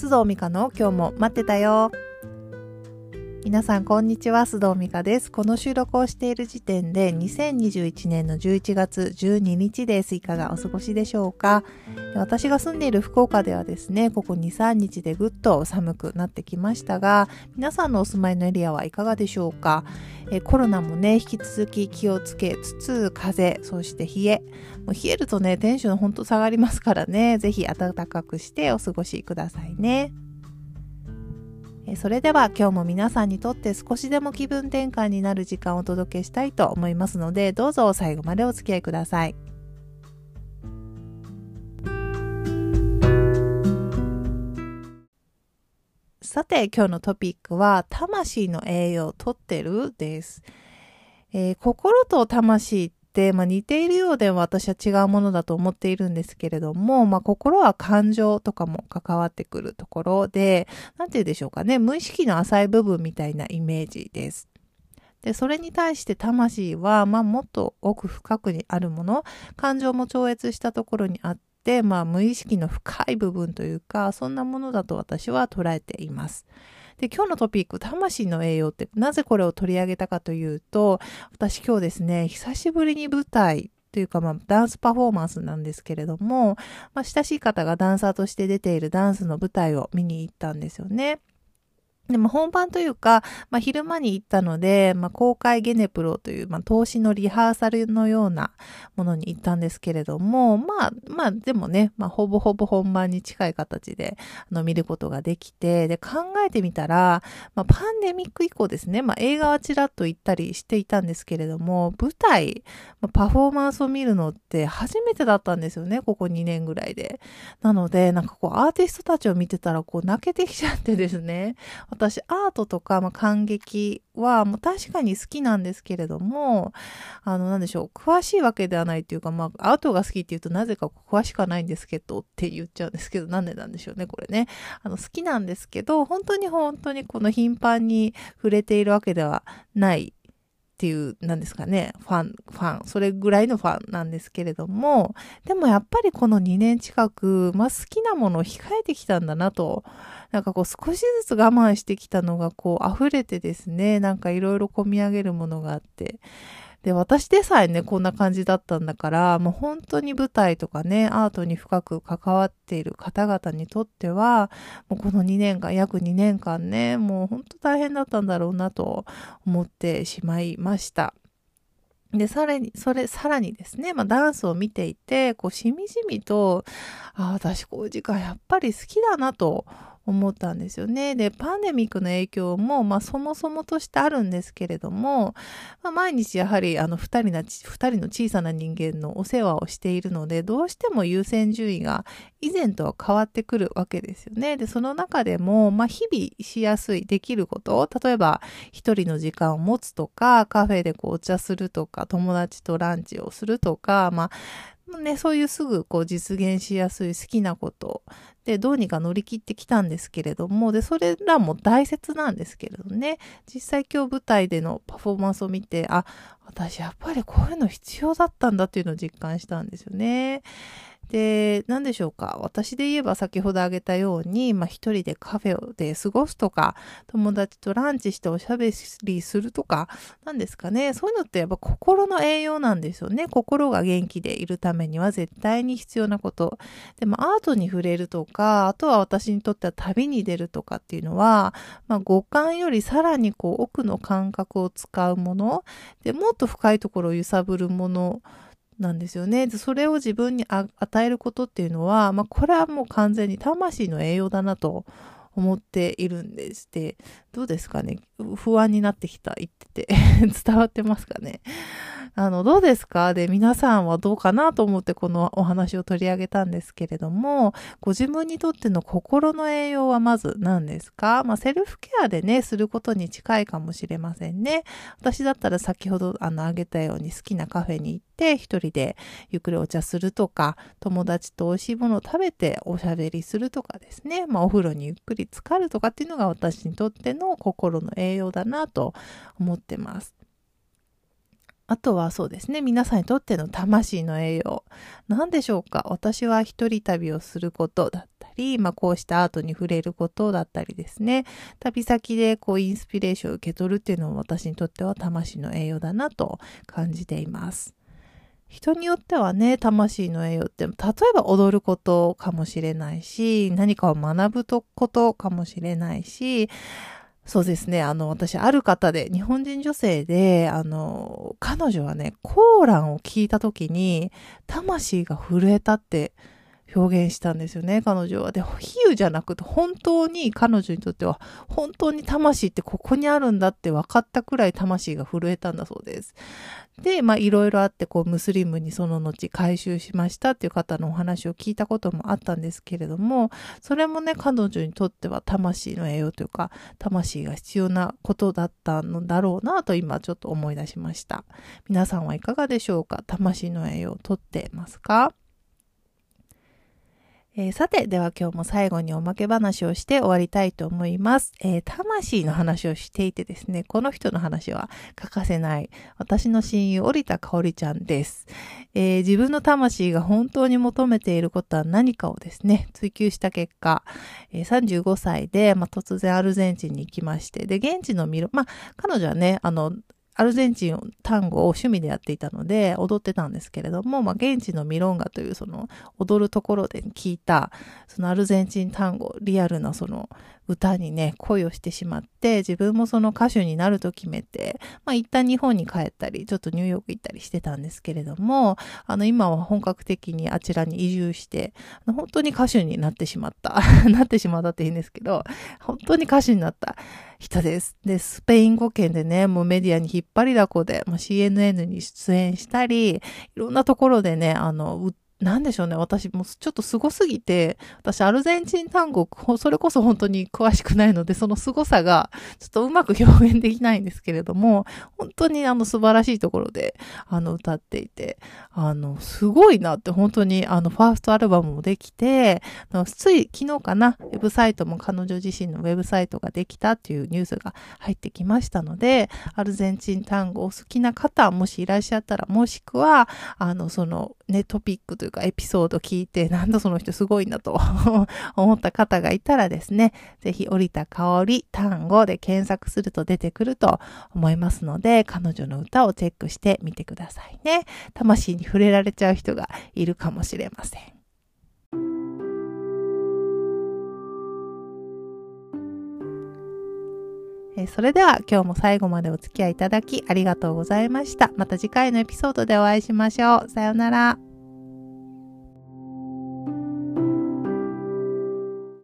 須藤美香の今日も待ってたよ。皆さん、こんにちは。須藤美香です。この収録をしている時点で、2021年の11月12日です。いかがお過ごしでしょうか？私が住んでいる福岡ではですね、ここ2、3日でぐっと寒くなってきましたが、皆さんのお住まいのエリアはいかがでしょうか？えコロナもね、引き続き気をつけつつ、風、そして冷え。もう冷えるとね、テンションほんと下がりますからね、ぜひ暖かくしてお過ごしくださいね。それでは今日も皆さんにとって少しでも気分転換になる時間をお届けしたいと思いますので、どうぞ最後までお付き合いください。さて今日のトピックは魂の栄養をとってる？です、えー、心と魂っ、まあ、似ているようで私は違うものだと思っているんですけれども、まあ、心は感情とかも関わってくるところで、なんて言うでしょうかね、無意識の浅い部分みたいなイメージです。で、それに対して魂は、まあ、もっと奥深くにあるもの、感情も超越したところにあって、まあ、無意識の深い部分というか、そんなものだと私は捉えています。で、今日のトピック、魂の栄養って、なぜこれを取り上げたかというと、私今日ですね、久しぶりに舞台というか、まあ、ダンスパフォーマンスなんですけれども、まあ、親しい方がダンサーとして出ているダンスの舞台を見に行ったんですよね。でも本番というか、まあ、昼間に行ったので、まあ、公開ゲネプロという、まあ、投資のリハーサルのようなものに行ったんですけれども、まあ、まあ、でもね、まあ、ほぼほぼ本番に近い形で、あの、見ることができて、で、考えてみたら、まあ、パンデミック以降ですね、まあ、映画はちらっと行ったりしていたんですけれども、舞台、まあ、パフォーマンスを見るのって初めてだったんですよね、ここ2年ぐらいで。なので、なんかこう、アーティストたちを見てたら、こう、泣けてきちゃってですね、私アートとか、まあ、感激はもう確かに好きなんですけれども、あの、なんでしょう、詳しいわけではないというか、まあ、アートが好きっていうとなぜか詳しくはないんですけどって言っちゃうんですけど、なんでなんでしょうね、これね。あの、好きなんですけど、本当に本当にこの頻繁に触れているわけではないっていう、なんですかね、ファン、ファン、それぐらいのファンなんですけれども、でもやっぱりこの2年近く、まあ好きなものを控えてきたんだなと、なんかこう少しずつ我慢してきたのがこう溢れてですね、なんかいろいろ込み上げるものがあって、で、私でさえね、こんな感じだったんだから、もう本当に舞台とかね、アートに深く関わっている方々にとっては、もうこの2年間、約2年間ね、もう本当大変だったんだろうなと思ってしまいました。で、さらに、それ、さらにですね、まあ、ダンスを見ていて、こう、しみじみと、あ、私、こういう時間やっぱり好きだなと思ったんですよね。で、パンデミックの影響も、まあ、そもそもとしてあるんですけれども、まあ、毎日やはり、あの、二人な、二人の小さな人間のお世話をしているので、どうしても優先順位が以前とは変わってくるわけですよね。で、その中でも、まあ、日々しやすい、できること、例えば、一人の時間を持つとか、カフェでこうお茶するとか、友達とランチをするとか、まあ、ね、そういうすぐこう実現しやすい好きなことでどうにか乗り切ってきたんですけれども、で、それらも大切なんですけれどね、実際今日舞台でのパフォーマンスを見て、あ、私やっぱりこういうの必要だったんだっていうのを実感したんですよね。で、何でしょうか？私で言えば先ほど挙げたように、まあ一人でカフェで過ごすとか、友達とランチしておしゃべりするとか、なんですかね。そういうのってやっぱ心の栄養なんですよね。心が元気でいるためには絶対に必要なこと。でもアートに触れるとか、あとは私にとっては旅に出るとかっていうのは、まあ五感よりさらにこう奥の感覚を使うもの、で、もっと深いところを揺さぶるもの、なんですよね。それを自分に与えることっていうのは、まあ、これはもう完全に魂の栄養だなと思っているんです。で、どうですかね？不安になってきた、言ってて 伝わってますかね？あの、どうですか？で、皆さんはどうかなと思ってこのお話を取り上げたんですけれども、ご自分にとっての心の栄養はまず何ですか？まあ、セルフケアでね、することに近いかもしれませんね。私だったら先ほど、あの、あげたように好きなカフェに行って、一人でゆっくりお茶するとか、友達と美味しいものを食べておしゃべりするとかですね。まあ、お風呂にゆっくり浸かるとかっていうのが私にとっての心の栄養だなと思ってます。あとはそうですね、皆さんにとっての魂の栄養。何でしょうか？私は一人旅をすることだったり、まあこうしたアートに触れることだったりですね。旅先でこうインスピレーションを受け取るっていうのも私にとっては魂の栄養だなと感じています。人によってはね、魂の栄養って、例えば踊ることかもしれないし、何かを学ぶことかもしれないし、そうですね。あの、私、ある方で、日本人女性で、あの、彼女はね、コーランを聞いた時に、魂が震えたって表現したんですよね、彼女は。で、比喩じゃなくて、本当に彼女にとっては、本当に魂ってここにあるんだって分かったくらい魂が震えたんだそうです。で、まあ、いろいろあって、こう、ムスリムにその後回収しましたっていう方のお話を聞いたこともあったんですけれども、それもね、彼女にとっては魂の栄養というか、魂が必要なことだったのだろうなと今ちょっと思い出しました。皆さんはいかがでしょうか？魂の栄養をとってますか？えー、さて、では今日も最後におまけ話をして終わりたいと思います。えー、魂の話をしていてですね、この人の話は欠かせない、私の親友、折田香織ちゃんです。えー、自分の魂が本当に求めていることは何かをですね、追求した結果、え35歳で、まあ、突然アルゼンチンに行きまして、で、現地のミロ、まあ、彼女はね、あの、アルゼンチン単語を趣味でやっていたので踊ってたんですけれども、まあ、現地のミロンガというその踊るところで聞いたそのアルゼンチン単語、リアルなその歌にね、恋をしてしまって、自分もその歌手になると決めて、まあ一旦日本に帰ったり、ちょっとニューヨーク行ったりしてたんですけれども、あの今は本格的にあちらに移住して、本当に歌手になってしまった。なってしまったって言うんですけど、本当に歌手になった人です。で、スペイン語圏でね、もうメディアに引っ張りだこで、もう、CNN に出演したり、いろんなところでね、あの、なんでしょうね。私もちょっと凄すぎて、私アルゼンチン単語、それこそ本当に詳しくないので、その凄さがちょっとうまく表現できないんですけれども、本当にあの素晴らしいところで、あの歌っていて、あの、すごいなって本当にあのファーストアルバムもできて、つい昨日かな、ウェブサイトも彼女自身のウェブサイトができたっていうニュースが入ってきましたので、アルゼンチン単語お好きな方、もしいらっしゃったら、もしくは、あの、そのね、トピックというかエピソード聞いて、なんだその人すごいんだと 思った方がいたらですね、ぜひ降りた香り単語で検索すると出てくると思いますので、彼女の歌をチェックしてみてくださいね。魂に触れられちゃう人がいるかもしれません。えそれでは今日も最後までお付き合いいただきありがとうございました。また次回のエピソードでお会いしましょう。さようなら。